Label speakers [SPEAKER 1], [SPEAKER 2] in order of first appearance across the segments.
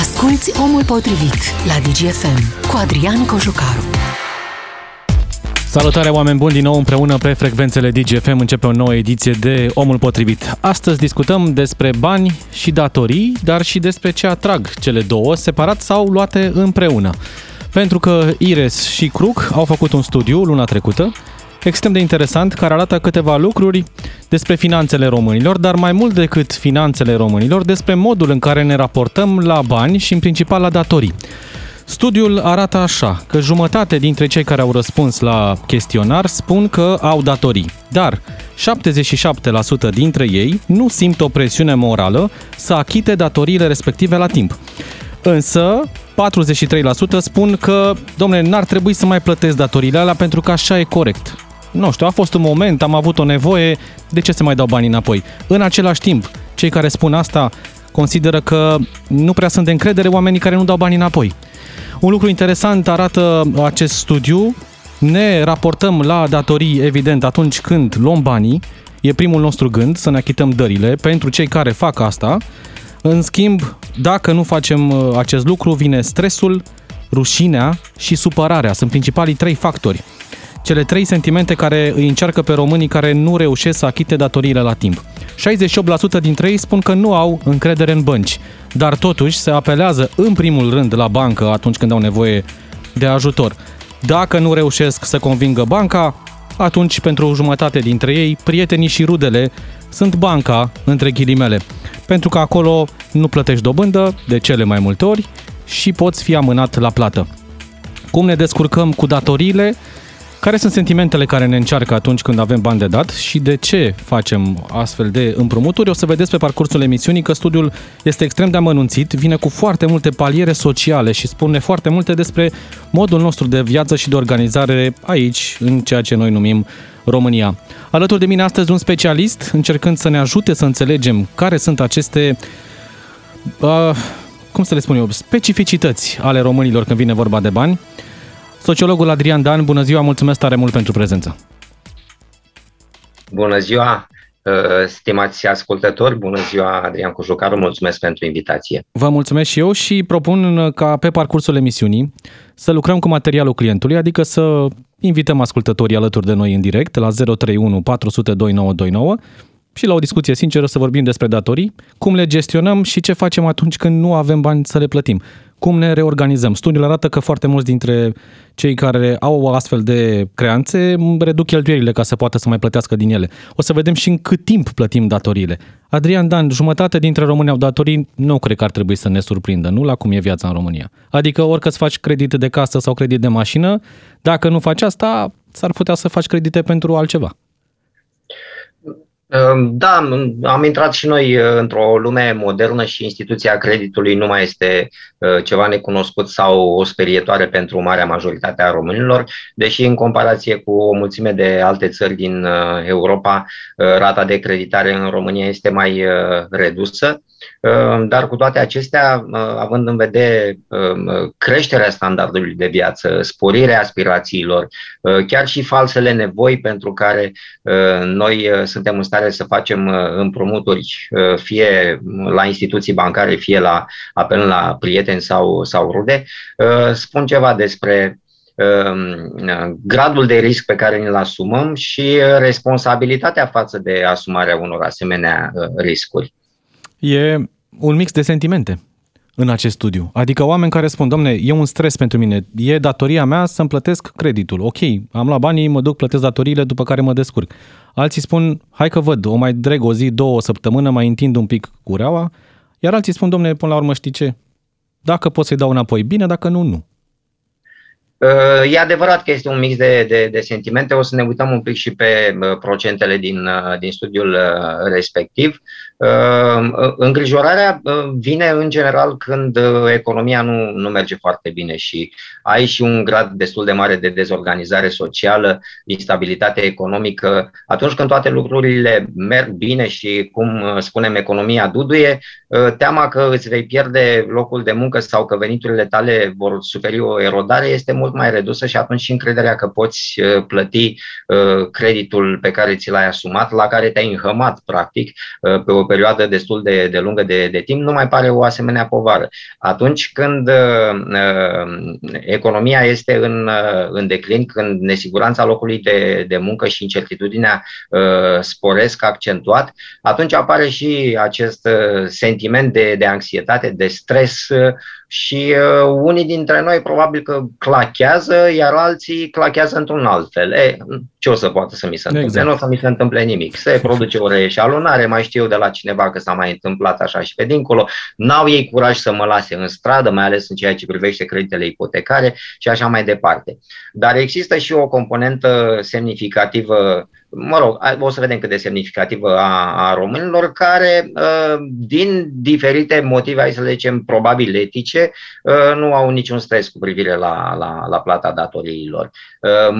[SPEAKER 1] Asculți Omul Potrivit la DGFM cu Adrian Cojucaru.
[SPEAKER 2] Salutare oameni buni, din nou împreună pe frecvențele DGFM începe o nouă ediție de Omul Potrivit. Astăzi discutăm despre bani și datorii, dar și despre ce atrag cele două, separat sau luate împreună. Pentru că Ires și Cruc au făcut un studiu luna trecută extrem de interesant care arată câteva lucruri despre finanțele românilor, dar mai mult decât finanțele românilor, despre modul în care ne raportăm la bani și în principal la datorii. Studiul arată așa, că jumătate dintre cei care au răspuns la chestionar spun că au datorii, dar 77% dintre ei nu simt o presiune morală să achite datoriile respective la timp. Însă, 43% spun că, domnule, n-ar trebui să mai plătesc datoriile alea pentru că așa e corect nu știu, a fost un moment, am avut o nevoie, de ce să mai dau banii înapoi? În același timp, cei care spun asta consideră că nu prea sunt de încredere oamenii care nu dau banii înapoi. Un lucru interesant arată acest studiu, ne raportăm la datorii, evident, atunci când luăm banii, e primul nostru gând să ne achităm dările pentru cei care fac asta. În schimb, dacă nu facem uh, acest lucru, vine stresul, rușinea și supărarea. Sunt principalii trei factori cele trei sentimente care îi încearcă pe românii care nu reușesc să achite datoriile la timp. 68% dintre ei spun că nu au încredere în bănci, dar totuși se apelează în primul rând la bancă atunci când au nevoie de ajutor. Dacă nu reușesc să convingă banca, atunci pentru o jumătate dintre ei, prietenii și rudele sunt banca, între ghilimele, pentru că acolo nu plătești dobândă de cele mai multe ori și poți fi amânat la plată. Cum ne descurcăm cu datoriile? Care sunt sentimentele care ne încearcă atunci când avem bani de dat și de ce facem astfel de împrumuturi? O să vedeți pe parcursul emisiunii că studiul este extrem de amănunțit, vine cu foarte multe paliere sociale și spune foarte multe despre modul nostru de viață și de organizare aici, în ceea ce noi numim România. Alături de mine astăzi un specialist încercând să ne ajute să înțelegem care sunt aceste uh, cum să le spun eu, specificități ale românilor când vine vorba de bani. Sociologul Adrian Dan, bună ziua, mulțumesc tare mult pentru prezență.
[SPEAKER 3] Bună ziua, uh, stimați ascultători, bună ziua Adrian Cujucaru, mulțumesc pentru invitație.
[SPEAKER 2] Vă mulțumesc și eu și propun ca pe parcursul emisiunii să lucrăm cu materialul clientului, adică să invităm ascultătorii alături de noi în direct la 031 400 2929 și la o discuție sinceră să vorbim despre datorii, cum le gestionăm și ce facem atunci când nu avem bani să le plătim cum ne reorganizăm. Studiul arată că foarte mulți dintre cei care au astfel de creanțe reduc cheltuielile ca să poată să mai plătească din ele. O să vedem și în cât timp plătim datoriile. Adrian Dan, jumătate dintre români au datorii, nu cred că ar trebui să ne surprindă, nu la cum e viața în România. Adică orică îți faci credit de casă sau credit de mașină, dacă nu faci asta, s-ar putea să faci credite pentru altceva.
[SPEAKER 3] Ehm, da, am intrat și noi uh, într-o lume modernă și instituția creditului nu mai este uh, ceva necunoscut sau o sperietoare pentru marea majoritate a românilor, deși în comparație cu o mulțime de alte țări din uh, Europa, rata de creditare în România este mai redusă. Ehm, dar cu toate acestea, având în vedere ehm, creșterea standardului de viață, sporirea aspirațiilor, chiar și falsele nevoi pentru care noi suntem în stare să facem împrumuturi, fie la instituții bancare, fie la apel la prieteni sau, sau rude, spun ceva despre ehm, gradul de risc pe care ne-l asumăm și responsabilitatea față de asumarea unor asemenea riscuri.
[SPEAKER 2] E un mix de sentimente în acest studiu. Adică oameni care spun, domne, e un stres pentru mine, e datoria mea să-mi plătesc creditul. Ok, am la banii, mă duc, plătesc datoriile, după care mă descurc. Alții spun, hai că văd, o mai dreg o zi, două, o săptămână, mai întind un pic cureaua, iar alții spun, domne, până la urmă știi ce? Dacă pot să-i dau înapoi, bine, dacă nu, nu.
[SPEAKER 3] Uh, e adevărat că este un mix de, de, de sentimente. O să ne uităm un pic și pe uh, procentele din, uh, din studiul respectiv. Îngrijorarea vine în general când economia nu, nu merge foarte bine și ai și un grad destul de mare de dezorganizare socială, instabilitate economică. Atunci când toate lucrurile merg bine și, cum spunem, economia duduie, teama că îți vei pierde locul de muncă sau că veniturile tale vor suferi o erodare este mult mai redusă și atunci și încrederea că poți uh, plăti uh, creditul pe care ți l-ai asumat, la care te-ai înhămat, practic, uh, pe o perioadă destul de, de lungă de, de timp, nu mai pare o asemenea povară. Atunci când uh, economia este în, uh, în declin, când nesiguranța locului de, de muncă și incertitudinea uh, sporesc accentuat, atunci apare și acest uh, sentiment de, de anxietate, de stres uh, și uh, unii dintre noi probabil că clachează, iar alții clachează într-un alt fel. E, ce o să poată să mi se întâmple? Exact. Nu o să mi se întâmple nimic. Se produce o reeșalonare, mai știu de la cineva că s-a mai întâmplat așa și pe dincolo. N-au ei curaj să mă lase în stradă, mai ales în ceea ce privește creditele ipotecare și așa mai departe. Dar există și o componentă semnificativă mă rog, o să vedem cât de semnificativă a, a românilor, care, ă, din diferite motive, hai să le zicem, probabil etice, ă, nu au niciun stres cu privire la, la, la plata datoriilor. Ă,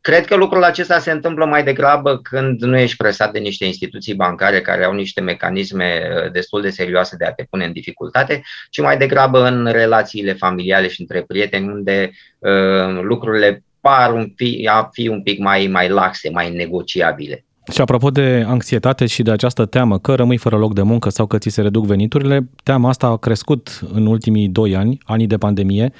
[SPEAKER 3] cred că lucrul acesta se întâmplă mai degrabă când nu ești presat de niște instituții bancare care au niște mecanisme destul de serioase de a te pune în dificultate, ci mai degrabă în relațiile familiale și între prieteni, unde uh, lucrurile par un fi, a fi un pic mai, mai laxe, mai negociabile.
[SPEAKER 2] Și apropo de anxietate și de această teamă că rămâi fără loc de muncă sau că ți se reduc veniturile, teama asta a crescut în ultimii doi ani, anii de pandemie,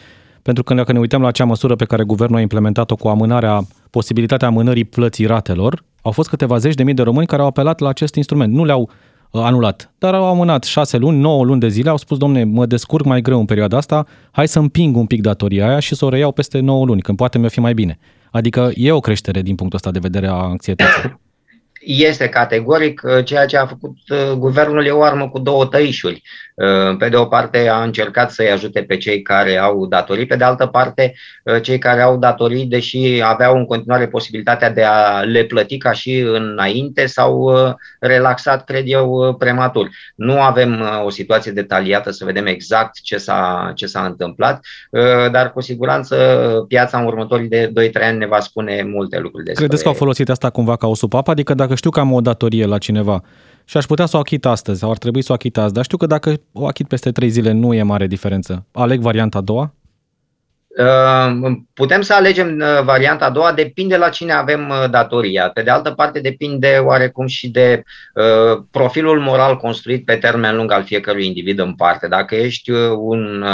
[SPEAKER 2] pentru că dacă ne uităm la acea măsură pe care guvernul a implementat-o cu amânarea, posibilitatea amânării plății ratelor, au fost câteva zeci de mii de români care au apelat la acest instrument. Nu le-au Uh, anulat. Dar au amânat șase luni, nouă luni de zile, au spus, domne, mă descurc mai greu în perioada asta, hai să împing un pic datoria aia și să o reiau peste 9 luni, când poate mi-o fi mai bine. Adică e o creștere din punctul ăsta de vedere a anxietății
[SPEAKER 3] este categoric uh, ceea ce a făcut uh, guvernul e o armă cu două tăișuri. Uh, pe de o parte a încercat să-i ajute pe cei care au datorii, pe de altă parte cei care au datorii, deși aveau în continuare posibilitatea de a le plăti ca și înainte, s-au relaxat, cred eu, prematur. Nu avem o situație detaliată să vedem exact ce s-a, ce s-a întâmplat, dar cu siguranță piața în următorii de 2-3 ani ne va spune multe lucruri despre...
[SPEAKER 2] Credeți că au folosit asta cumva ca o supapă? Adică dacă știu că am o datorie la cineva și aș putea să o achit astăzi sau ar trebui să o achit azi, dar știu că dacă o achit peste trei zile nu e mare diferență. Aleg varianta a doua?
[SPEAKER 3] Uh, putem să alegem uh, varianta a doua, depinde la cine avem uh, datoria. Pe de altă parte, depinde oarecum și de profilul moral construit pe termen lung al fiecărui individ în parte. Dacă ești un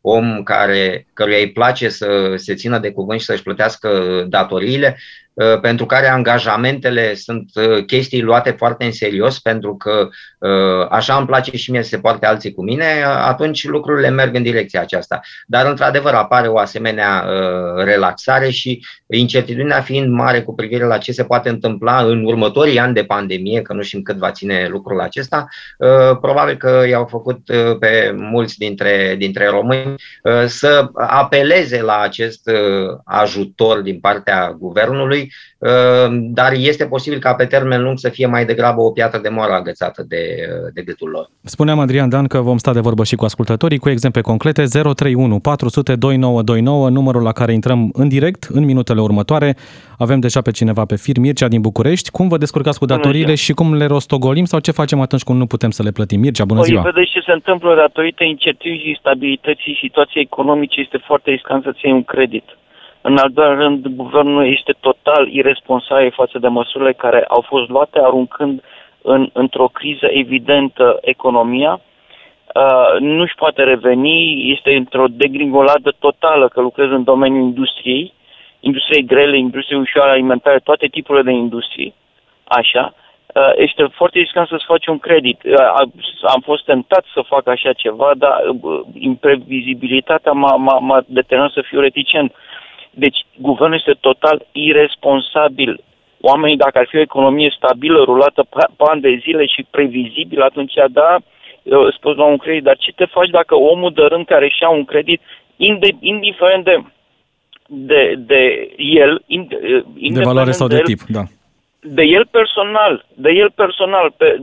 [SPEAKER 3] om care, căruia îi place să se țină de cuvânt și să-și plătească datoriile, Uh, pentru care angajamentele sunt uh, chestii luate foarte în serios, pentru că uh, așa îmi place și mie să se poarte alții cu mine, atunci lucrurile merg în direcția aceasta. Dar, într-adevăr, apare o asemenea relaxare și incertitudinea fiind mare cu privire la ce se poate întâmpla în următorii ani de pandemie, că nu știm cât va ține lucrul acesta, probabil că i-au făcut pe mulți dintre, dintre români să apeleze la acest ajutor din partea guvernului Ehm, dar este posibil ca pe termen lung să fie mai degrabă o piatră de moară agățată de, de gâtul lor.
[SPEAKER 2] Spuneam, Adrian Dan, că vom sta de vorbă și cu ascultătorii cu exemple concrete 031 400 2929, numărul la care intrăm în direct în minutele următoare. Avem deja pe cineva pe fir, Mircea din București. Cum vă descurcați cu datoriile și cum le rostogolim sau ce facem atunci când nu putem să le plătim? Mircea, bună păi, ziua!
[SPEAKER 4] vedeți ce se întâmplă datorită incertitudinii și stabilității situației economice. Este foarte riscant să-ți iei un credit. În al doilea rând, guvernul este total irresponsabil față de măsurile care au fost luate, aruncând în, într-o criză evidentă economia. Uh, nu își poate reveni, este într-o degringoladă totală că lucrează în domeniul industriei, industriei grele, industriei ușoare alimentare, toate tipurile de industrie. Așa. Uh, este foarte riscant să-ți faci un credit. Uh, am fost tentat să fac așa ceva, dar uh, imprevizibilitatea m-a, m-a, m-a determinat să fiu reticent. Uh, deci, guvernul este total irresponsabil. Oamenii, dacă ar fi o economie stabilă, rulată pe ani de zile și previzibil, atunci, da, îți poți lua un credit. Dar ce te faci dacă omul de rând care și-a un credit, indiferent de, de, de el,
[SPEAKER 2] de valoare sau de, de el, tip, da.
[SPEAKER 4] De el personal, de el personal, pe,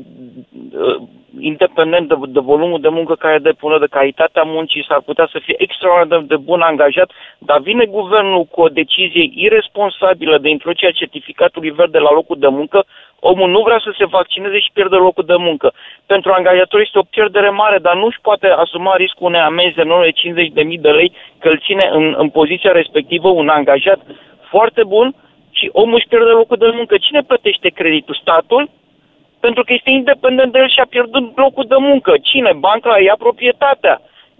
[SPEAKER 4] independent de, de volumul de muncă care depune, de calitatea muncii, s-ar putea să fie extraordinar de bun angajat, dar vine guvernul cu o decizie irresponsabilă de introducerea certificatului verde la locul de muncă, omul nu vrea să se vaccineze și pierde locul de muncă. Pentru angajator este o pierdere mare, dar nu își poate asuma riscul unei amenzi de 50.000 de lei că îl ține în, în poziția respectivă un angajat foarte bun și omul își pierde locul de muncă. Cine plătește creditul? Statul? Pentru că este independent de el și a pierdut locul de muncă. Cine? Banca ia proprietatea.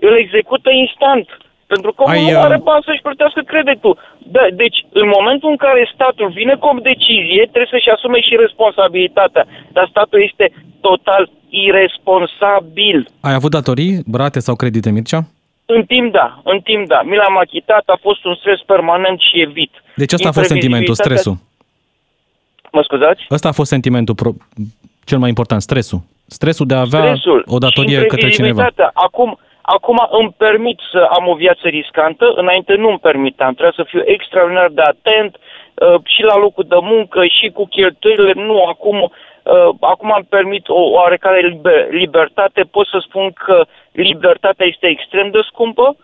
[SPEAKER 4] Îl execută instant. Pentru că omul nu are
[SPEAKER 2] uh,
[SPEAKER 4] bani să-și plătească creditul. Da, deci, în momentul în care statul vine cu o decizie, trebuie să-și asume și responsabilitatea. Dar statul este total irresponsabil.
[SPEAKER 2] Ai avut datorii, brate sau credite, Mircea?
[SPEAKER 4] În timp, da. În timp, da. Mi l-am achitat, a fost un stres permanent și evit.
[SPEAKER 2] Deci asta a fost sentimentul, stresul.
[SPEAKER 4] Mă scuzați?
[SPEAKER 2] Ăsta a fost sentimentul pro... cel mai important, stresul. Stresul de a avea
[SPEAKER 4] Stresul
[SPEAKER 2] o datorie către cineva.
[SPEAKER 4] Acum, Acum îmi permit să am o viață riscantă, înainte nu îmi permitam. Trebuia să fiu extraordinar de atent uh, și la locul de muncă și cu cheltuielile. Nu, acum, uh, acum am permit o oarecare liber, libertate. Pot să spun că libertatea este extrem de scumpă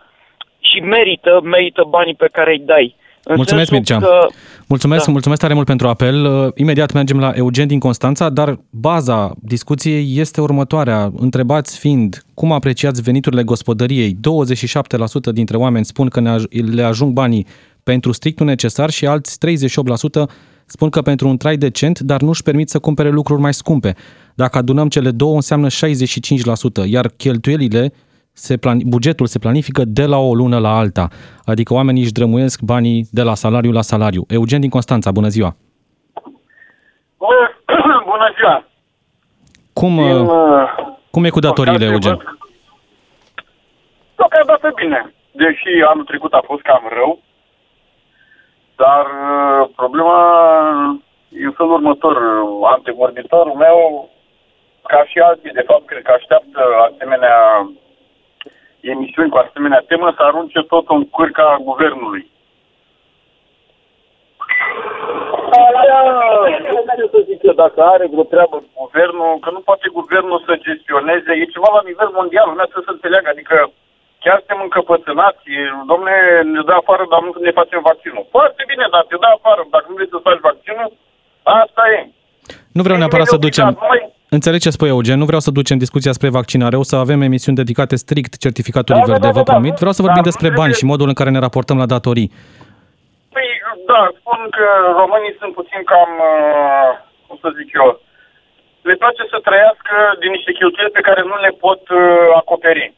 [SPEAKER 4] și merită, merită banii pe care îi dai.
[SPEAKER 2] În Mulțumesc, Mircea. Că... Mulțumesc, da. mulțumesc tare mult pentru apel. Uh, imediat mergem la Eugen din Constanța, dar baza discuției este următoarea. Întrebați fiind cum apreciați veniturile gospodăriei. 27% dintre oameni spun că le ajung banii pentru strictul necesar și alți 38% spun că pentru un trai decent, dar nu își permit să cumpere lucruri mai scumpe. Dacă adunăm cele două, înseamnă 65%, iar cheltuielile se plan- bugetul se planifică de la o lună la alta, adică oamenii își drămuiesc banii de la salariu la salariu. Eugen din Constanța, bună ziua!
[SPEAKER 5] Bună ziua!
[SPEAKER 2] Cum, din, uh, uh, cum e cu datoriile, Eugen?
[SPEAKER 5] Deocamdată bine, deși anul trecut a fost cam rău, dar uh, problema e în felul următor. Antevorbitorul meu, ca și alții, de fapt, cred că așteaptă asemenea emisiuni cu asemenea temă să arunce tot în cârca guvernului. Nu să zic că dacă are vreo treabă guvernul, că nu poate guvernul să gestioneze, e ceva la nivel mondial, lumea trebuie să înțeleagă, adică chiar suntem încăpățânați, domne, ne dă afară, dar nu ne facem vaccinul. Foarte bine, dar te dă afară, dacă nu vrei să faci vaccinul, asta e.
[SPEAKER 2] Nu vreau neapărat să ducem... Noi, Înțeleg ce spui, Eugen, nu vreau să ducem discuția spre vaccinare, o să avem emisiuni dedicate strict certificatului da, verde, da, da, vă da, promit. Vreau să vorbim da, despre bani și modul în care ne raportăm la datorii.
[SPEAKER 5] Păi, da, spun că românii sunt puțin cam, uh, cum să zic eu, le place să trăiască din niște cheltuieli pe care nu le pot uh, acoperi.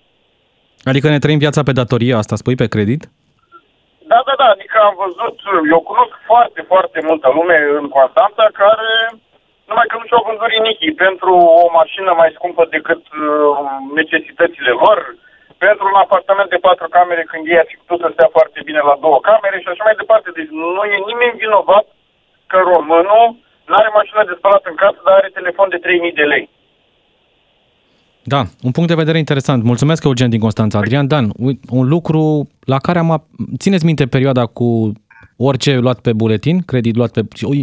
[SPEAKER 2] Adică ne trăim viața pe datorie, asta spui, pe credit?
[SPEAKER 5] Da, da, da, adică am văzut, eu cunosc foarte, foarte multă lume în Constanța care numai că nu și-au vândut rinichii pentru o mașină mai scumpă decât uh, necesitățile lor, pentru un apartament de patru camere când ei ar fi putut să stea foarte bine la două camere și așa mai departe. Deci nu e nimeni vinovat că românul nu are mașină de spălat în casă, dar are telefon de 3000 de lei.
[SPEAKER 2] Da, un punct de vedere interesant. Mulțumesc, Eugen din Constanța. Adrian Dan, un lucru la care am... Țineți minte perioada cu orice luat pe buletin, credit luat pe...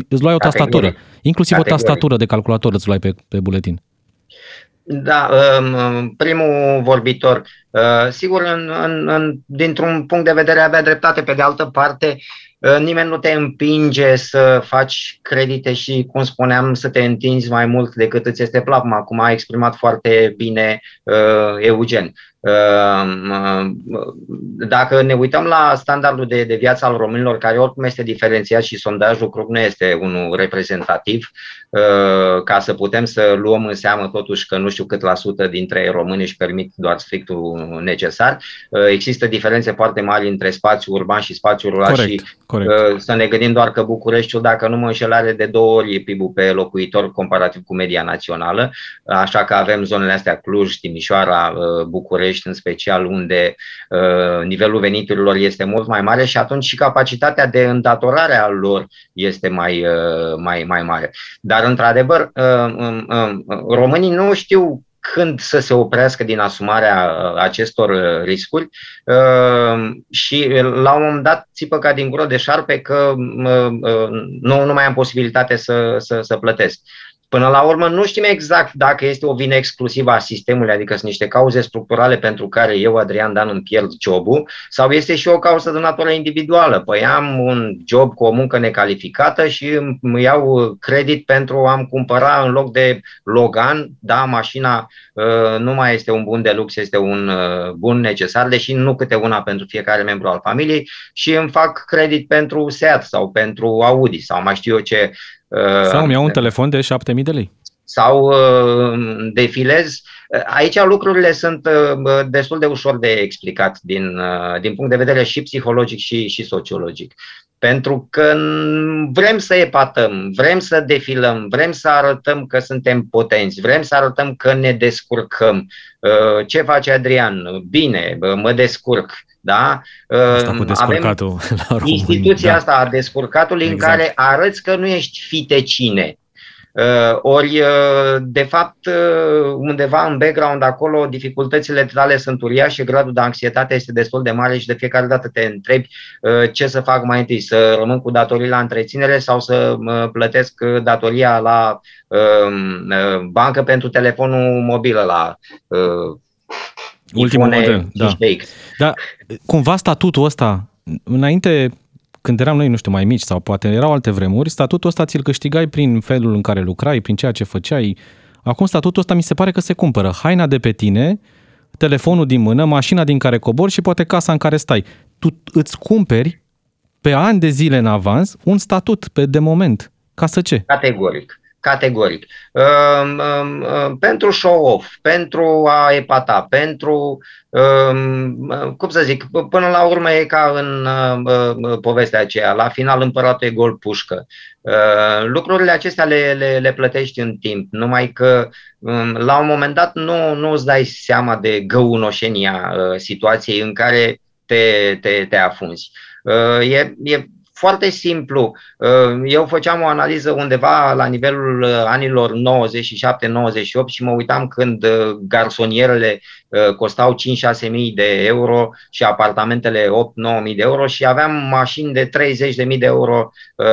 [SPEAKER 2] Îți luai o tastatură. Inclusiv Categorii. o tastatură de calculator îți luai pe, pe buletin.
[SPEAKER 3] Da, um, um, primul vorbitor, uh, sigur, în, în, în, dintr-un punct de vedere avea dreptate, pe de altă parte, uh, nimeni nu te împinge să faci credite și, cum spuneam, să te întinzi mai mult decât îți este plasma, cum a exprimat foarte bine uh, Eugen. Ehm, dacă ne uităm la standardul de, de viață al românilor, care oricum este diferențiat și sondajul CRUC nu este unul reprezentativ, ehm, ca să putem să luăm în seamă totuși că nu știu cât la sută dintre români își permit doar strictul necesar, ehm, există diferențe foarte mari între spațiul urban și spațiul rural corect, și corect. să ne gândim doar că Bucureștiul, dacă nu mă înșel, are de două ori PIB-ul pe locuitor comparativ cu media națională, așa că avem zonele astea Cluj, Timișoara, București, București, în special unde uh, nivelul veniturilor este mult mai mare și atunci și capacitatea de îndatorare a lor este mai, uh, mai, mai mare. Dar, într-adevăr, uh, um, um, românii nu știu când să se oprească din asumarea uh, acestor uh, riscuri uh, și la un moment dat țipă ca din gură de șarpe că nu, nu mai am posibilitate să, să, să plătesc. Până la urmă, nu știm exact dacă este o vină exclusivă a sistemului, adică sunt niște cauze structurale pentru care eu, Adrian Dan, îmi pierd jobul, sau este și o cauză de natură individuală. Păi am un job cu o muncă necalificată și îmi iau credit pentru a-mi cumpăra în loc de Logan, da, mașina uh, nu mai este un bun de lux, este un uh, bun necesar, deși nu câte una pentru fiecare membru al familiei și îmi fac credit pentru Seat sau pentru Audi sau mai știu eu ce
[SPEAKER 2] Uh, Sau îmi iau un telefon de 7000 de lei.
[SPEAKER 3] sau defilez. Aici lucrurile sunt destul de ușor de explicat din, din punct de vedere și psihologic și, și sociologic. Pentru că vrem să epatăm, vrem să defilăm, vrem să arătăm că suntem potenți, vrem să arătăm că ne descurcăm. Uh, ce face Adrian? Bine, mă descurc. Da?
[SPEAKER 2] Asta cu descurcatul
[SPEAKER 3] Avem la instituția da. asta a descurcatului exact. în care arăți că nu ești fitecine, Uh, ori, uh, de fapt, uh, undeva în background acolo, dificultățile tale sunt uriașe, gradul de anxietate este destul de mare și de fiecare dată te întrebi ce să fac mai întâi, să rămân cu datorii la întreținere sau să plătesc datoria la bancă pentru telefonul mobil la
[SPEAKER 2] Ultimul model, da. Dar cumva statutul ăsta, înainte când eram noi, nu știu, mai mici sau poate erau alte vremuri, statutul ăsta ți-l câștigai prin felul în care lucrai, prin ceea ce făceai. Acum statutul ăsta mi se pare că se cumpără. Haina de pe tine, telefonul din mână, mașina din care cobori și poate casa în care stai. Tu îți cumperi pe ani de zile în avans un statut pe de moment. Ca să ce?
[SPEAKER 3] Categoric categoric. Um, um, um, pentru show-off, pentru a epata, pentru, cum să zic, până la urmă e ca în uh, povestea aceea, la final împăratul e gol pușcă. Uh, lucrurile acestea le, le, le plătești în timp, numai că la un moment dat nu, nu îți dai seama de găunoșenia uh, situației în care te, te, te afunzi. E, e foarte simplu. Uh, eu făceam o analiză undeva la nivelul uh, anilor 97-98 și mă uitam când uh, garsonierele costau 5-6 mii de euro și apartamentele 8-9 mii de euro și aveam mașini de 30 de mii de euro,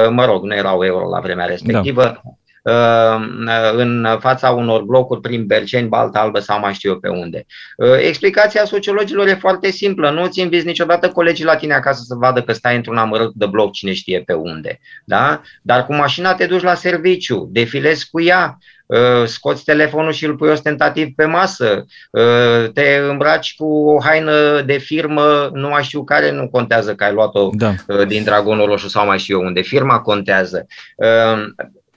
[SPEAKER 3] mă rog, nu erau euro la vremea respectivă, da. Uh, în fața unor blocuri prin Berceni, Balta Albă sau mai știu eu pe unde. Uh, explicația sociologilor e foarte simplă. Nu ți invizi niciodată colegii la tine acasă să vadă că stai într-un amărât de bloc cine știe pe unde. Da? Dar cu mașina te duci la serviciu, defilezi cu ea, uh, scoți telefonul și îl pui ostentativ pe masă, te îmbraci cu o haină de firmă, nu mai știu care, nu contează că ai luat-o da. din Dragonul Roșu sau mai știu eu unde, firma contează.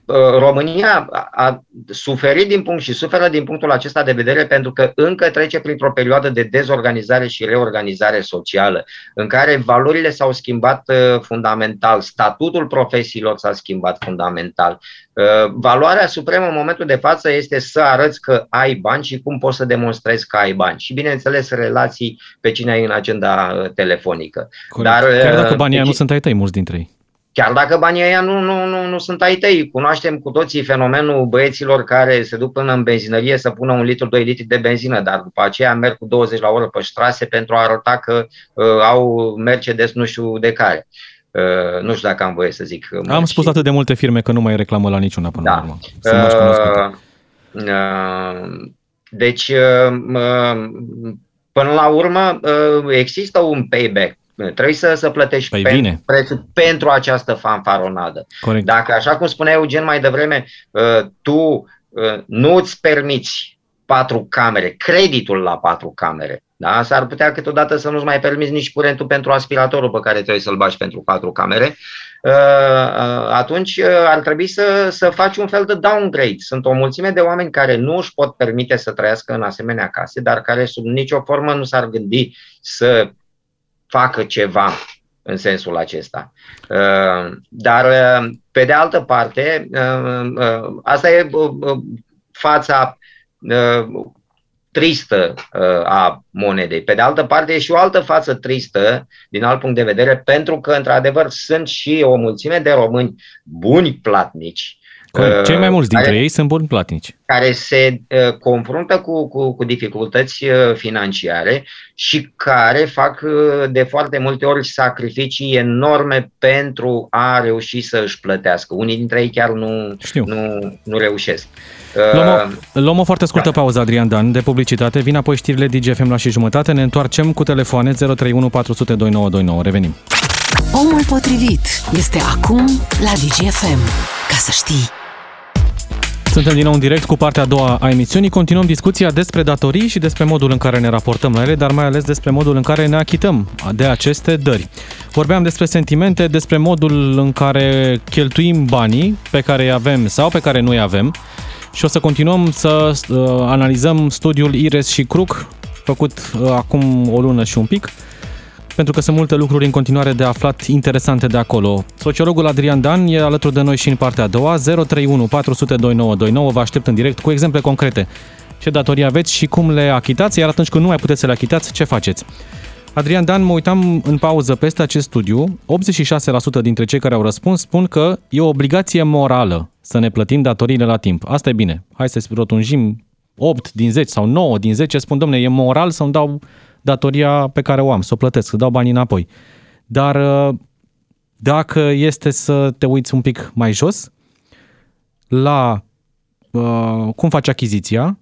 [SPEAKER 3] Uh, România a suferit din punct și suferă din punctul acesta de vedere pentru că încă trece printr-o perioadă de dezorganizare și reorganizare socială, în care valorile s-au schimbat uh, fundamental, statutul profesiilor s-a schimbat fundamental. Uh, valoarea supremă în momentul de față este să arăți că ai bani și cum poți să demonstrezi că ai bani. Și bineînțeles relații pe cine ai în agenda telefonică.
[SPEAKER 2] Corect. Dar, Chiar dacă banii deci, nu sunt ai tăi, mulți dintre ei.
[SPEAKER 3] Chiar dacă banii ăia nu, nu, nu, nu sunt ai tăi, cunoaștem cu toții fenomenul băieților care se duc până în benzinărie să pună un litru, doi litri de benzină, dar după aceea merg cu 20 la oră pe strase pentru a arăta că uh, au Mercedes nu știu de care. Uh, nu știu dacă am voie să zic.
[SPEAKER 2] Uh, am spus atât de multe firme că nu mai reclamă la niciuna până
[SPEAKER 3] da.
[SPEAKER 2] la urmă.
[SPEAKER 3] Uh, uh, deci, uh, uh, până la urmă, uh, există un payback Trebuie să, să plătești
[SPEAKER 2] păi pentru,
[SPEAKER 3] prețul pentru această fanfaronadă.
[SPEAKER 2] Corect.
[SPEAKER 3] Dacă, așa cum spunea Eugen mai devreme, uh, tu uh, nu îți permiți patru camere, creditul la patru camere, da? S-ar putea câteodată să nu-ți mai permiți nici curentul pentru aspiratorul pe care trebuie să-l bagi pentru patru camere, uh, atunci ar trebui să, să faci un fel de downgrade. Sunt o mulțime de oameni care nu își pot permite să trăiască în asemenea case, dar care sub nicio formă nu s-ar gândi să facă ceva în sensul acesta. Uh, dar, uh, pe de altă parte, uh, asta e fața tristă a monedei. Pe de altă parte, e și o altă față tristă, din alt punct de vedere, pentru că, într-adevăr, sunt și o mulțime de români buni platnici
[SPEAKER 2] cei mai mulți dintre care, ei sunt buni platnici.
[SPEAKER 3] Care se uh, confruntă cu, cu, cu dificultăți uh, financiare și care fac uh, de foarte multe ori sacrificii enorme pentru a reuși să își plătească. Unii dintre ei chiar nu, Știu. nu, nu reușesc.
[SPEAKER 2] Luăm o, luăm o foarte scurtă da. pauză, Adrian Dan, de publicitate. Vin apoi știrile DGFM la și jumătate. Ne întoarcem cu telefoane 031 400 2929. Revenim.
[SPEAKER 1] Omul potrivit este acum la DGFM. Ca să știi.
[SPEAKER 2] Suntem din nou în direct cu partea a doua a emisiunii. Continuăm discuția despre datorii și despre modul în care ne raportăm la ele, dar mai ales despre modul în care ne achităm de aceste dări. Vorbeam despre sentimente, despre modul în care cheltuim banii pe care îi avem sau pe care nu îi avem și o să continuăm să uh, analizăm studiul IRES și CRUC, făcut uh, acum o lună și un pic, pentru că sunt multe lucruri în continuare de aflat interesante de acolo. Sociologul Adrian Dan e alături de noi și în partea a doua, 031 400 2929, vă aștept în direct cu exemple concrete. Ce datorii aveți și cum le achitați, iar atunci când nu mai puteți să le achitați, ce faceți? Adrian Dan, mă uitam în pauză peste acest studiu. 86% dintre cei care au răspuns spun că e o obligație morală să ne plătim datoriile la timp. Asta e bine. Hai să rotunjim 8 din 10 sau 9 din 10 spun, domne, e moral să-mi dau datoria pe care o am, să o plătesc, să dau banii înapoi. Dar uh, dacă este să te uiți un pic mai jos, la uh, cum faci achiziția,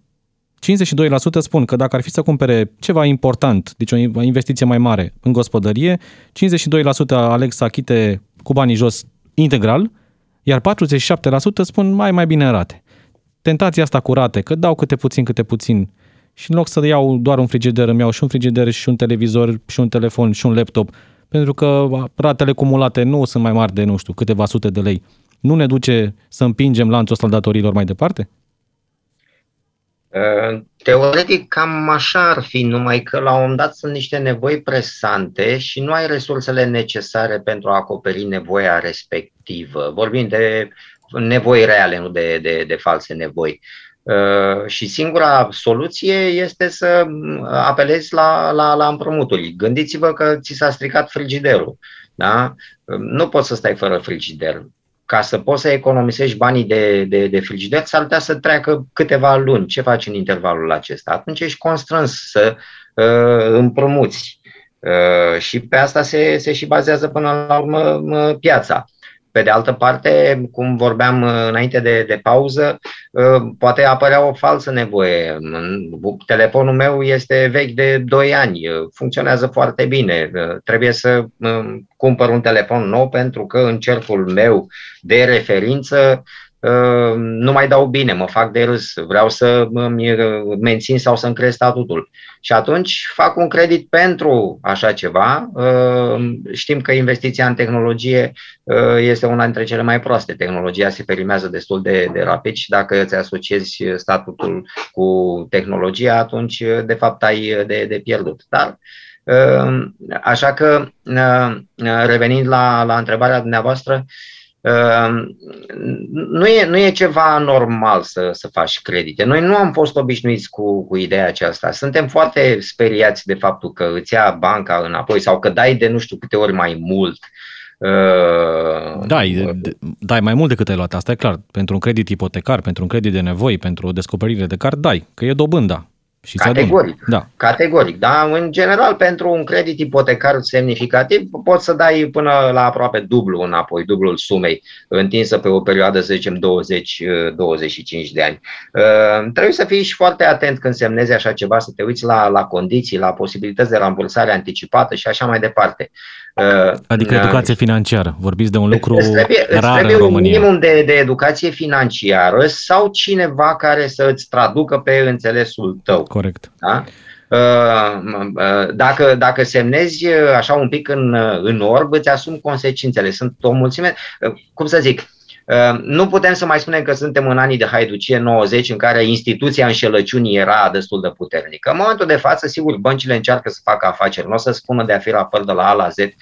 [SPEAKER 2] 52% spun că dacă ar fi să cumpere ceva important, deci o investiție mai mare în gospodărie, 52% aleg să achite cu banii jos integral, iar 47% spun mai mai bine în rate. Tentația asta cu rate, că dau câte puțin, câte puțin, și în loc să iau doar un frigider, îmi iau și un frigider și un televizor și un telefon și un laptop, pentru că ratele cumulate nu sunt mai mari de, nu știu, câteva sute de lei. Nu ne duce să împingem lanțul ăsta datorilor mai departe?
[SPEAKER 3] Uh, teoretic, cam așa ar fi, numai că la un moment dat sunt niște nevoi presante și nu ai resursele necesare pentru a acoperi nevoia respectivă. Vorbim de nevoi reale, nu de, de, de false nevoi. Uh, și singura soluție este să apelezi la, la, la împrumuturi. Gândiți-vă că ți s-a stricat frigiderul. Da? Nu poți să stai fără frigider ca să poți să economisești banii de, de, de frigider, s-ar putea să treacă câteva luni. Ce faci în intervalul acesta? Atunci ești constrâns să uh, împrumuți. Uh, și pe asta se, se și bazează până la urmă uh, piața. Pe de altă parte, cum vorbeam uh, înainte de, de pauză, uh, poate apărea o falsă nevoie. Telefonul meu este vechi de 2 ani, uh, funcționează foarte bine. Trebuie să cumpăr un telefon nou pentru că în cercul meu de referință nu mai dau bine, mă fac de râs, vreau să îmi mențin sau să-mi cresc statutul. Și atunci fac un credit pentru așa ceva. Știm că investiția în tehnologie este una dintre cele mai proaste. Tehnologia se perimează destul de, de rapid și dacă îți asociezi statutul cu tehnologia, atunci de fapt ai de, de pierdut. Dar Așa că, revenind la, la întrebarea dumneavoastră, Ehm, nu e, nu e ceva normal să, să faci credite. Noi nu am fost obișnuiți cu, cu ideea aceasta. Suntem foarte speriați de faptul că îți ia banca înapoi sau că dai de nu știu câte ori mai mult.
[SPEAKER 2] Ehm, dai, dai mai mult decât ai luat, asta e clar. Pentru un credit ipotecar, pentru un credit de nevoi, pentru o descoperire de card, dai, că e dobânda. Și
[SPEAKER 3] categoric, da. categoric. Da, în general, pentru un credit ipotecar semnificativ, poți să dai până la aproape dublu înapoi, dublul sumei, întinsă pe o perioadă, să zicem, 20-25 de ani. Uh, trebuie să fii și foarte atent când semnezi așa ceva, să te uiți la, la condiții, la posibilități de rambursare anticipată și așa mai departe.
[SPEAKER 2] Uh, adică educație financiară. Vorbiți de un lucru îți
[SPEAKER 3] trebuie,
[SPEAKER 2] rar
[SPEAKER 3] trebuie
[SPEAKER 2] în România.
[SPEAKER 3] un minimum de, de educație financiară sau cineva care să îți traducă pe înțelesul tău.
[SPEAKER 2] Corect.
[SPEAKER 3] Da? Uh, uh, dacă, dacă semnezi așa un pic în, în orb, îți asumi consecințele. Sunt o mulțime, cum să zic, Ehm, nu putem să mai spunem că suntem în anii de haiducie 90 în care instituția înșelăciunii era destul de puternică. În momentul de față, sigur, băncile încearcă să facă afaceri. Nu o să spună de a fi la păr de la A la Z eh,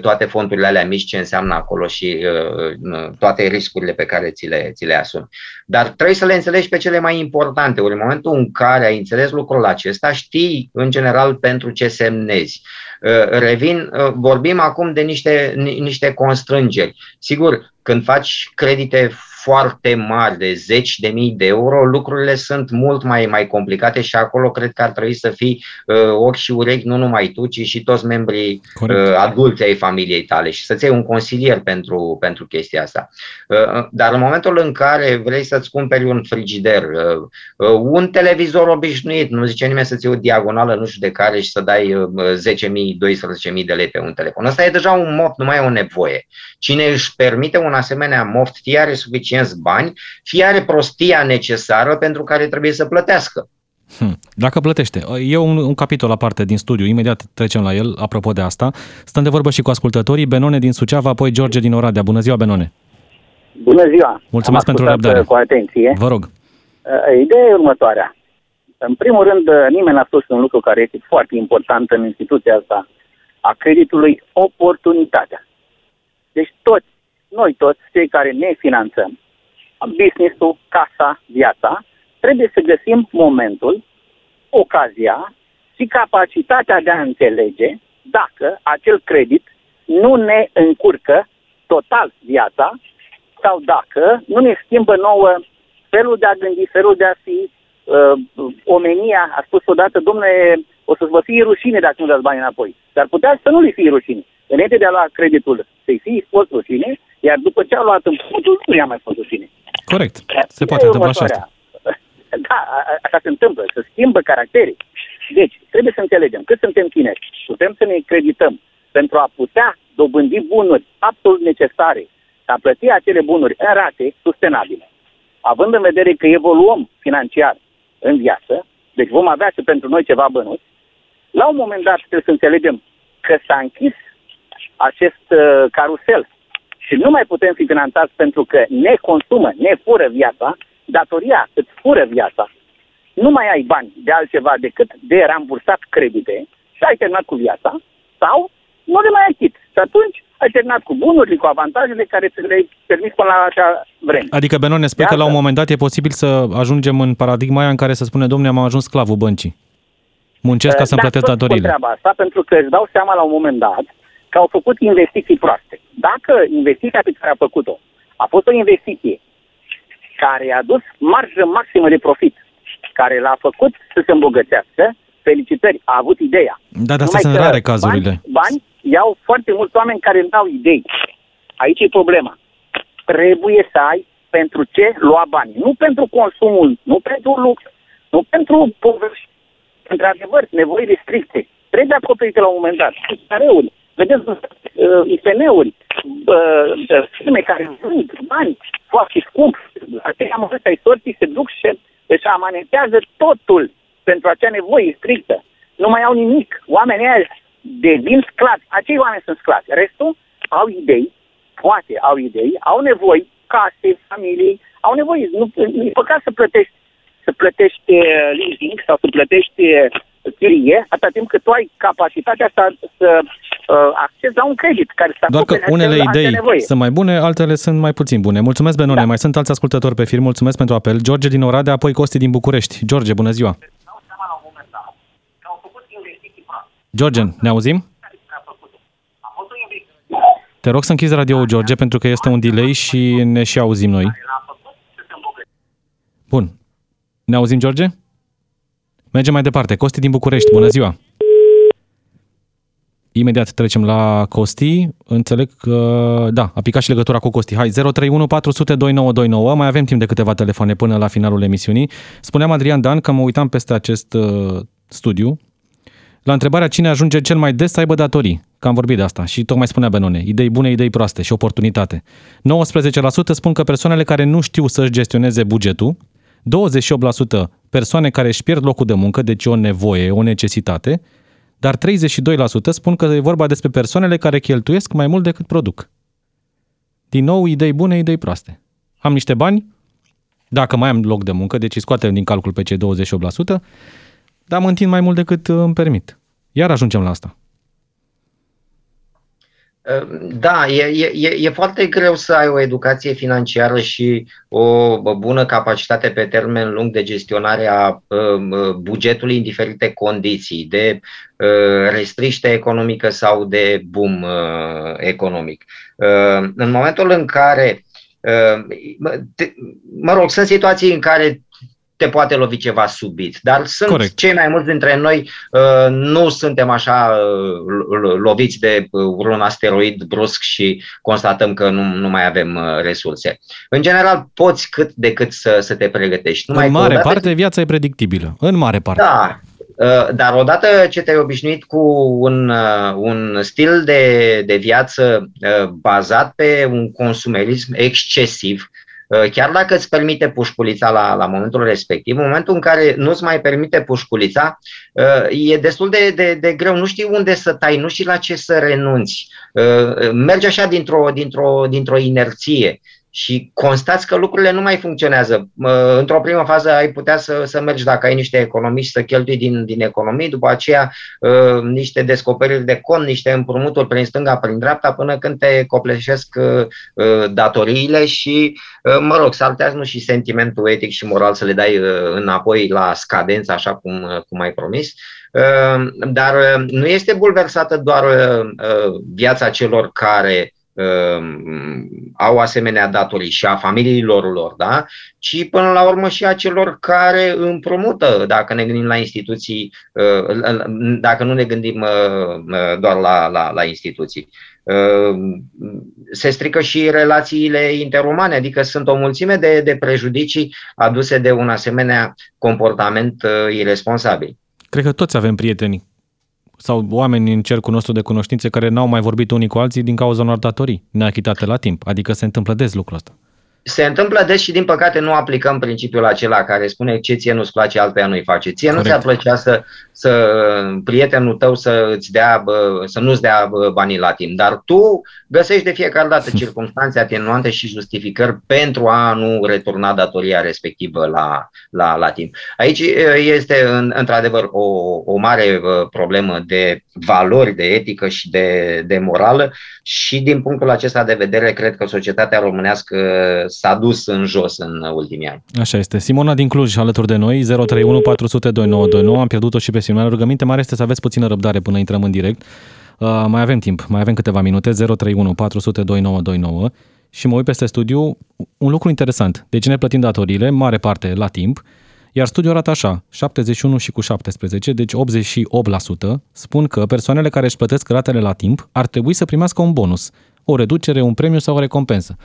[SPEAKER 3] toate fondurile alea mici ce înseamnă acolo și uh, toate riscurile pe care ți le, ți le asumi. Dar trebuie să le înțelegi pe cele mai importante. Ori în momentul în care ai înțeles lucrul acesta, știi în general pentru ce semnezi. Uh, revin, uh, vorbim acum de niște, niște constrângeri. Sigur, când faci credite foarte mari, de zeci de mii de euro, lucrurile sunt mult mai, mai complicate și acolo cred că ar trebui să fii uh, ochi și urechi, nu numai tu, ci și toți membrii uh, adulți ai familiei tale și să-ți iei un consilier pentru, pentru chestia asta. Uh, dar în momentul în care vrei să-ți cumperi un frigider, uh, uh, un televizor obișnuit, nu zice nimeni să-ți iei o diagonală nu știu de care și să dai uh, 10.000, 12.000 de lei pe un telefon. Asta e deja un moft, nu mai e o nevoie. Cine își permite un asemenea moft, fie are suficienți bani, fie are prostia necesară pentru care trebuie să plătească.
[SPEAKER 2] Hmm. Dacă plătește. E un, un capitol aparte din studiu, imediat trecem la el, apropo de asta. Stăm de vorbă și cu ascultătorii, Benone din Suceava, apoi George din Oradea. Bună ziua, Benone!
[SPEAKER 6] Bună ziua!
[SPEAKER 2] Mulțumesc pentru răbdare.
[SPEAKER 6] Cu atenție.
[SPEAKER 2] Vă rog.
[SPEAKER 6] Uh, ideea e următoarea. În primul rând, uh, nimeni n-a spus un lucru care este foarte important în instituția asta a creditului, oportunitatea. Deci toți, noi toți, cei care ne finanțăm, business-ul, casa, viața, trebuie să găsim momentul, ocazia și capacitatea de a înțelege dacă acel credit nu ne încurcă total viața sau dacă nu ne schimbă nouă felul de a gândi, felul de a fi, uh, omenia a spus odată, domnule, o să vă fie rușine dacă nu dați bani înapoi. Dar putea să nu li fie rușine. Înainte de a lua creditul, să-i fie fost rușine, iar după ce a luat împrumutul, nu i-a mai fost rușine.
[SPEAKER 2] Corect. Se poate întâmpla și asta.
[SPEAKER 6] Da, așa se întâmplă, să schimbă caracterii. Deci, trebuie să înțelegem că suntem tineri, putem să ne credităm pentru a putea dobândi bunuri absolut necesare, a plăti acele bunuri în rate sustenabile având în vedere că evoluăm financiar în viață, deci vom avea și pentru noi ceva bănuți, la un moment dat trebuie să înțelegem că s-a închis acest uh, carusel și nu mai putem fi finanțați pentru că ne consumă, ne fură viața, datoria îți fură viața, nu mai ai bani de altceva decât de rambursat credite și ai terminat cu viața, sau nu le mai achit. Și atunci ai terminat cu bunurile, cu avantajele care ți le permis până la acea vreme.
[SPEAKER 2] Adică, Benon, ne spui că la un moment dat e posibil să ajungem în paradigma aia în care să spune, domnule, am ajuns sclavul băncii. Muncesc ca să-mi da, plătesc datorile.
[SPEAKER 6] treaba asta, pentru că îți dau seama la un moment dat că au făcut investiții proaste. Dacă investiția pe care a făcut-o a fost o investiție care a dus marjă maximă de profit, care l-a făcut să se îmbogățească, felicitări, a avut ideea.
[SPEAKER 2] Da, dar astea sunt rare cazurile.
[SPEAKER 6] Bani, bani iau foarte mulți oameni care îmi dau idei. Aici e problema. Trebuie să ai pentru ce lua bani. Nu pentru consumul, nu pentru lux, nu pentru povești. Într-adevăr, nevoi restricte. Trebuie acoperite la un moment dat. Careuri, vedeți, uh, IFN-uri, uh, firme care vând bani foarte scump. Aceia am văzut ai sorții se duc și își amanetează totul pentru acea nevoie strictă. Nu mai au nimic. Oamenii ăia devin sclavi. Acei oameni sunt sclavi. Restul au idei, poate au idei, au nevoi, case, familii, au nevoie. Nu, e păcat să plătești, să plătești uh, leasing sau să plătești uh, chirie, atâta timp cât tu ai capacitatea asta să uh, accesi la un credit care să
[SPEAKER 2] Doar că unele idei sunt mai bune, altele sunt mai puțin bune. Mulțumesc, Benone. Da. Mai sunt alți ascultători pe fir. Mulțumesc pentru apel. George din Oradea, apoi Costi din București. George, bună ziua! George, ne auzim? Te rog să închizi radio George, pentru că este un delay și ne și auzim noi. Bun. Ne auzim, George? Mergem mai departe. Costi din București, bună ziua! Imediat trecem la Costi. Înțeleg că, da, a picat și legătura cu Costi. Hai, 031 400 2929. Mai avem timp de câteva telefoane până la finalul emisiunii. Spuneam Adrian Dan că mă uitam peste acest uh, studiu la întrebarea cine ajunge cel mai des să aibă datorii, că am vorbit de asta și tocmai spunea Benone, idei bune, idei proaste și oportunitate. 19% spun că persoanele care nu știu să-și gestioneze bugetul, 28% persoane care își pierd locul de muncă, deci o nevoie, o necesitate, dar 32% spun că e vorba despre persoanele care cheltuiesc mai mult decât produc. Din nou, idei bune, idei proaste. Am niște bani, dacă mai am loc de muncă, deci scoatem din calcul pe cei 28%, dar mă întind mai mult decât îmi permit. Iar ajungem la asta.
[SPEAKER 3] Da, e, e, e foarte greu să ai o educație financiară și o bună capacitate pe termen lung de gestionare a bugetului în diferite condiții, de restriște economică sau de boom economic. În momentul în care, mă rog, sunt situații în care te poate lovi ceva subit. Dar sunt Corect. cei mai mulți dintre noi uh, nu suntem așa uh, loviți de uh, un asteroid brusc și constatăm că nu, nu mai avem uh, resurse. În general, poți cât de cât să, să te pregătești.
[SPEAKER 2] Numai în mare odată... parte, viața e predictibilă. În mare parte.
[SPEAKER 3] Da, uh, dar odată ce te-ai obișnuit cu un, uh, un stil de, de viață bazat pe un consumerism excesiv, Uh, chiar dacă îți permite pușculița la, la momentul respectiv, în momentul în care nu-ți mai permite pușculița, uh, e destul de, de, de greu, nu știi unde să tai, nu știi la ce să renunți. Uh, mergi așa dintr-o, dintr-o, dintr-o inerție și constați că lucrurile nu mai funcționează. Într-o primă fază ai putea să, să mergi dacă ai niște economii și să cheltui din, din economii, după aceea ă, niște descoperiri de cont, niște împrumuturi prin stânga, prin dreapta, până când te copleșesc ă, ă, datoriile și, mă rog, s-ar putea nu și sentimentul etic și moral să le dai înapoi la scadență, așa cum, cum ai promis. Dar nu este bulversată doar viața celor care Um, au asemenea datorii și a familiilor lor, da? ci până la urmă și a celor care împrumută, dacă ne gândim la instituții, uh, dacă nu ne gândim uh, uh, doar la, la, la instituții. Se strică și relațiile interumane, adică sunt o mulțime de, de prejudicii aduse de un asemenea comportament irresponsabil.
[SPEAKER 2] Cred că toți avem prieteni sau oameni în cercul nostru de cunoștințe care n-au mai vorbit unii cu alții din cauza unor datorii neachitate la timp. Adică se întâmplă des lucrul ăsta.
[SPEAKER 3] Se întâmplă des și din păcate nu aplicăm principiul acela care spune ce ție nu-ți place, altuia nu-i face. Ție Corect. nu ți-ar plăcea să, să prietenul tău să îți dea, să nu-ți dea banii la timp, dar tu găsești de fiecare dată circunstanțe atenuante și justificări pentru a nu returna datoria respectivă la, la, la timp. Aici este într-adevăr o, o mare problemă de valori, de etică și de, de morală și din punctul acesta de vedere cred că societatea românească s-a dus în jos în ultimii ani.
[SPEAKER 2] Așa este. Simona din Cluj alături de noi, 031 400 2929. Am pierdut-o și pe Simona. Rugăminte mare este să aveți puțină răbdare până intrăm în direct. Uh, mai avem timp, mai avem câteva minute, 031 400 2929 și mă uit peste studiu, un lucru interesant. Deci ne plătim datoriile, mare parte la timp, iar studiul arată așa, 71 și cu 17, deci 88%, spun că persoanele care își plătesc ratele la timp ar trebui să primească un bonus, o reducere, un premiu sau o recompensă.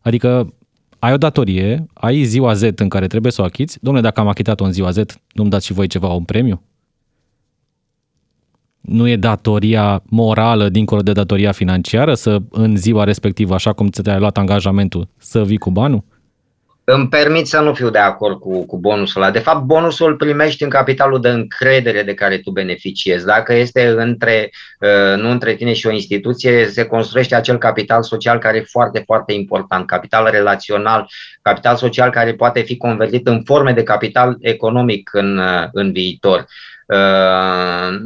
[SPEAKER 2] Adică ai o datorie, ai ziua Z în care trebuie să o achiți, domnule, dacă am achitat-o în ziua Z, nu-mi dați și voi ceva, un premiu? Nu e datoria morală dincolo de datoria financiară să în ziua respectivă, așa cum ți-ai luat angajamentul, să vii cu banul?
[SPEAKER 3] Îmi permit să nu fiu de acord cu, cu bonusul ăla. De fapt, bonusul îl primești în capitalul de încredere de care tu beneficiezi. Dacă este între, uh, nu între tine și o instituție, se construiește acel capital social care e foarte, foarte important. Capital relațional, capital social care poate fi convertit în forme de capital economic în, uh, în viitor. Uh,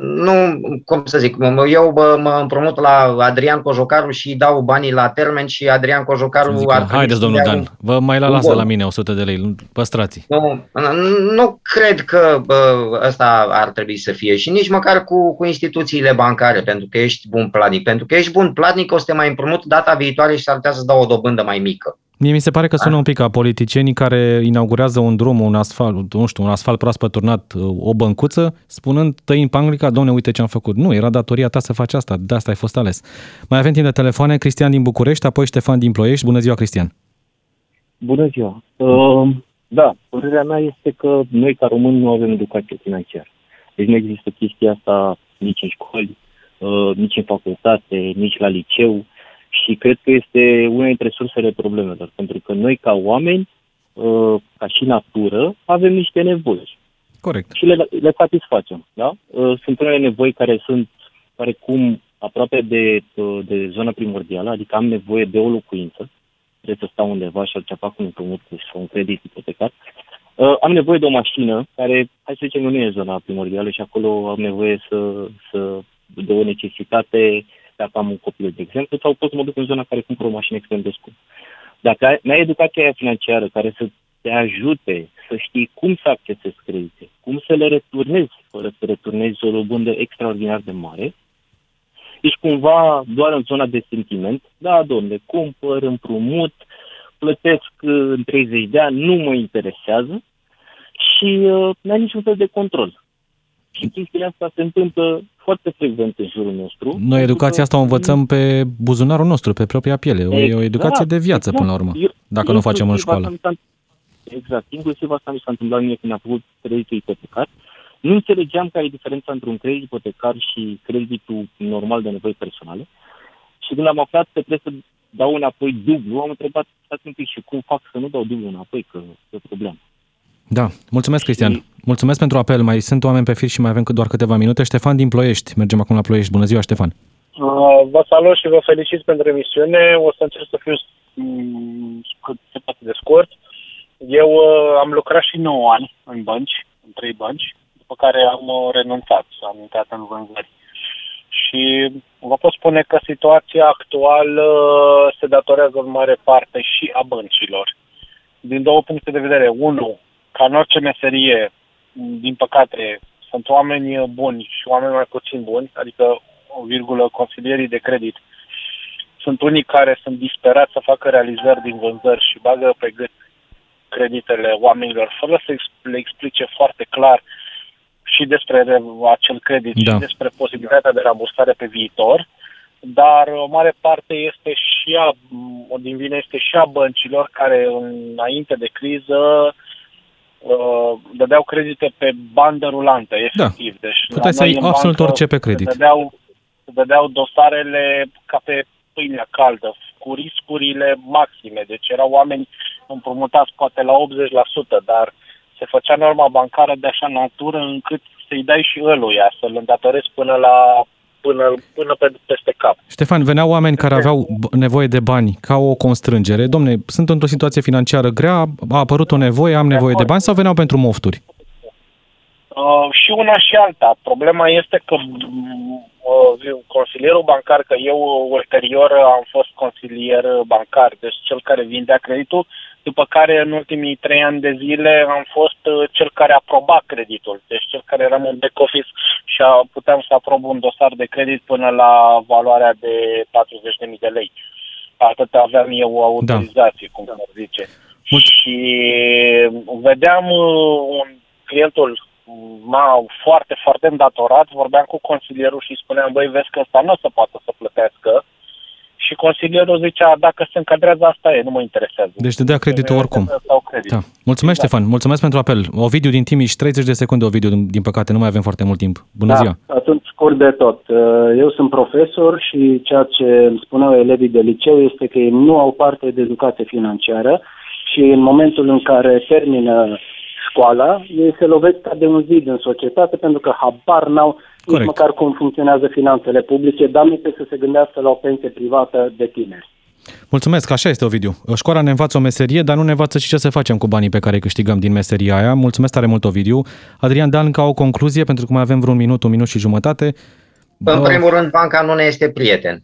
[SPEAKER 3] nu, cum să zic, eu mă, mă împrumut la Adrian Cojocaru și dau banii la termen și Adrian Cojocaru...
[SPEAKER 2] Zic, ar haideți, domnul Dan, vă mai la lasă la mine 100 de lei, păstrați.
[SPEAKER 3] Nu, nu cred că bă, ăsta ar trebui să fie și nici măcar cu, cu instituțiile bancare, pentru că ești bun platnic. Pentru că ești bun platnic, o să te mai împrumut data viitoare și s-ar putea să dau o dobândă mai mică.
[SPEAKER 2] Mie mi se pare că sună un pic ca politicienii care inaugurează un drum, un asfalt, nu știu, un asfalt proaspăt turnat, o băncuță, spunând tăi în panglica, domne, uite ce am făcut. Nu, era datoria ta să faci asta, de asta ai fost ales. Mai avem timp de telefoane, Cristian din București, apoi Ștefan din Ploiești. Bună ziua, Cristian!
[SPEAKER 7] Bună ziua! Uh, da, părerea mea este că noi ca români nu avem educație financiară. Deci nu există chestia asta nici în școli, uh, nici în facultate, nici la liceu și cred că este una dintre sursele problemelor, pentru că noi ca oameni, uh, ca și natură, avem niște nevoi.
[SPEAKER 2] Corect.
[SPEAKER 7] Și le, le satisfacem, da? Uh, sunt unele nevoi care sunt cum aproape de, uh, de zona primordială, adică am nevoie de o locuință, trebuie să stau undeva și altceva cu un împrumut sau un credit ipotecar. Uh, am nevoie de o mașină care, hai să zicem, nu e zona primordială și acolo am nevoie să, să de o necesitate dacă am un copil, de exemplu, sau pot să mă duc în zona care cumpăr o mașină extrem de scump. Dacă ai, ai educația aia financiară care să te ajute să știi cum să accesezi credite, cum să le returnezi fără să returnezi o dobândă extraordinar de mare, ești cumva doar în zona de sentiment, da, domne, cumpăr, împrumut, plătesc în 30 de ani, nu mă interesează și uh, n-ai niciun fel de control. Și chestiile astea se întâmplă foarte frecvent în jurul nostru.
[SPEAKER 2] Noi educația asta o învățăm pe buzunarul nostru, pe propria piele. O, e o educație de viață exact. până la urmă, dacă nu facem în școală.
[SPEAKER 7] Exact. Inclusiv asta mi s-a întâmplat mie când am făcut creditul ipotecar. Nu înțelegeam care e diferența între un credit ipotecar și creditul normal de nevoi personale. Și când am aflat că trebuie să dau înapoi dublu, am întrebat, stați un pic, și cum fac să nu dau dublu înapoi, că e o problemă.
[SPEAKER 2] Da, mulțumesc Cristian. Și... Mulțumesc pentru apel. Mai sunt oameni pe fir și mai avem doar câteva minute. Ștefan din Ploiești. Mergem acum la Ploiești. Bună ziua, Ștefan.
[SPEAKER 8] Uh, vă salut și vă felicit pentru emisiune. O să încerc să fiu mm, cât se poate de scurt. Eu uh, am lucrat și 9 ani în bănci, în trei bănci, după care am uh, renunțat, am intrat în vânzări. Și vă pot spune că situația actuală se datorează în mare parte și a băncilor. Din două puncte de vedere. Unu, ca în orice meserie, din păcate, sunt oameni buni și oameni mai puțin buni, adică, o virgulă, consilierii de credit. Sunt unii care sunt disperați să facă realizări din vânzări și bagă pe gât creditele oamenilor, fără să le explice foarte clar și despre acel credit da. și despre posibilitatea de rambursare pe viitor, dar o mare parte este și a, o din vine este și a băncilor care înainte de criză uh, dădeau credite pe bandă rulantă, efectiv.
[SPEAKER 2] Da. Deci, Puteai să ai absolut orice pe credit.
[SPEAKER 8] Se dădeau, se dădeau dosarele ca pe pâinea caldă, cu riscurile maxime. Deci erau oameni împrumutați poate la 80%, dar se făcea norma bancară de așa natură încât să-i dai și ăluia, să-l îndatorezi până la până, până pe, peste cap.
[SPEAKER 2] Ștefan, veneau oameni care aveau nevoie de bani ca o constrângere. Domne, sunt într-o situație financiară grea, a apărut o nevoie, am nevoie de bani sau veneau pentru mofturi?
[SPEAKER 8] Uh, și una și alta. Problema este că uh, consilierul bancar, că eu ulterior am fost consilier bancar, deci cel care vindea creditul, după care în ultimii trei ani de zile am fost uh, cel care aproba creditul, deci cel care eram în back office și a, puteam să aprob un dosar de credit până la valoarea de 40.000 de lei. Atât aveam eu o autorizație, da. cum se zice. Mult. Și vedeam uh, un clientul m-a foarte, foarte îndatorat, vorbeam cu consilierul și spuneam, băi, vezi că ăsta nu o să poată să plătească, și consilierul zicea, dacă se încadrează, asta e, nu mă interesează.
[SPEAKER 2] Deci te dea creditul oricum.
[SPEAKER 8] Credit.
[SPEAKER 2] Da. Mulțumesc, exact. Ștefan. Mulțumesc pentru apel. Ovidiu din Timiș, 30 de secunde, Ovidiu, din păcate, nu mai avem foarte mult timp. Bună
[SPEAKER 9] da,
[SPEAKER 2] ziua!
[SPEAKER 9] atunci scurt de tot. Uh, eu sunt profesor și ceea ce îmi spuneau elevii de liceu este că ei nu au parte de educație financiară și în momentul în care termină școala, ei se lovesc ca de un zid în societate pentru că habar n-au nici măcar cum funcționează finanțele publice, dar nu să se gândească la o pensie privată de tineri.
[SPEAKER 2] Mulțumesc, așa este, Ovidiu. Școala ne învață o meserie, dar nu ne învață și ce să facem cu banii pe care îi câștigăm din meseria aia. Mulțumesc tare mult, Ovidiu. Adrian Dan, ca o concluzie, pentru că mai avem vreun minut, un minut și jumătate.
[SPEAKER 3] În primul rând, banca nu ne este prieten.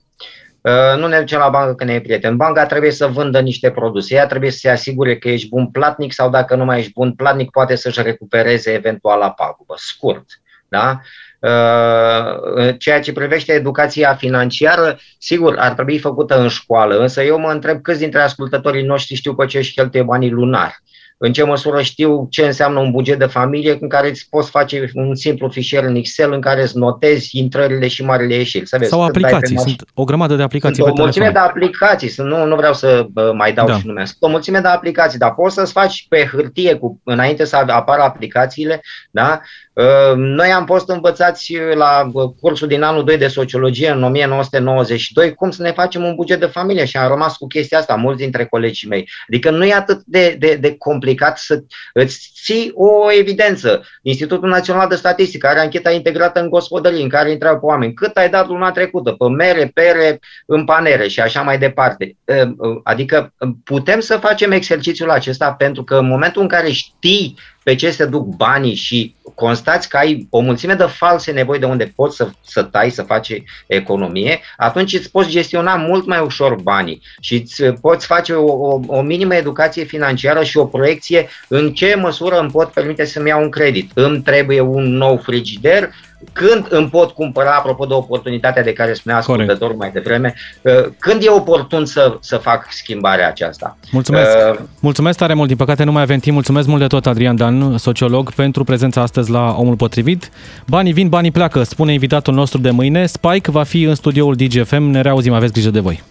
[SPEAKER 3] Uh, nu ne ducem la bancă când ne e prieten. Banca trebuie să vândă niște produse. Ea trebuie să se asigure că ești bun platnic sau dacă nu mai ești bun platnic, poate să-și recupereze eventual la pagubă. Scurt. Da? Uh, ceea ce privește educația financiară, sigur, ar trebui făcută în școală, însă eu mă întreb câți dintre ascultătorii noștri știu pe ce își cheltuie banii lunar în ce măsură știu ce înseamnă un buget de familie în care îți poți face un simplu fișier în Excel în care îți notezi intrările și marile ieșiri. Să
[SPEAKER 2] vezi, Sau aplicații, sunt o grămadă de aplicații
[SPEAKER 3] sunt pe o mulțime telefon. de aplicații, sunt, nu, nu vreau să mai dau da. și numesc. O mulțime de aplicații, dar poți să-ți faci pe hârtie cu, înainte să apară aplicațiile, da? Ă, noi am fost învățați la cursul din anul 2 de sociologie în 1992 cum să ne facem un buget de familie și am rămas cu chestia asta, mulți dintre colegii mei. Adică nu e atât de, de, de complicat să îți ții o evidență. Institutul Național de Statistică are ancheta integrată în gospodării în care intrau pe oameni. Cât ai dat luna trecută? Pe mere, pere, în panere și așa mai departe. Ă, ă, adică putem să facem exercițiul acesta pentru că în momentul în care știi pe ce se duc banii și constați că ai o mulțime de false nevoi de unde poți să, să tai, să faci economie, atunci îți poți gestiona mult mai ușor banii și îți poți face o, o, o minimă educație financiară și o proiecție în ce măsură îmi pot permite să-mi iau un credit. Îmi trebuie un nou frigider, când îmi pot cumpăra, apropo de oportunitatea de care spunea ascultătorul mai devreme, uh, când e oportun să, să fac schimbarea aceasta.
[SPEAKER 2] Mulțumesc. Uh, Mulțumesc tare mult. Din păcate nu mai avem timp. Mulțumesc mult de tot, Adrian Dan, sociolog, pentru prezența astăzi la Omul Potrivit. Banii vin, banii pleacă, spune invitatul nostru de mâine. Spike va fi în studioul DGFM. Ne reauzim, aveți grijă de voi.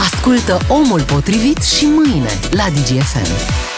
[SPEAKER 1] Ascultă Omul Potrivit și mâine la DGFM.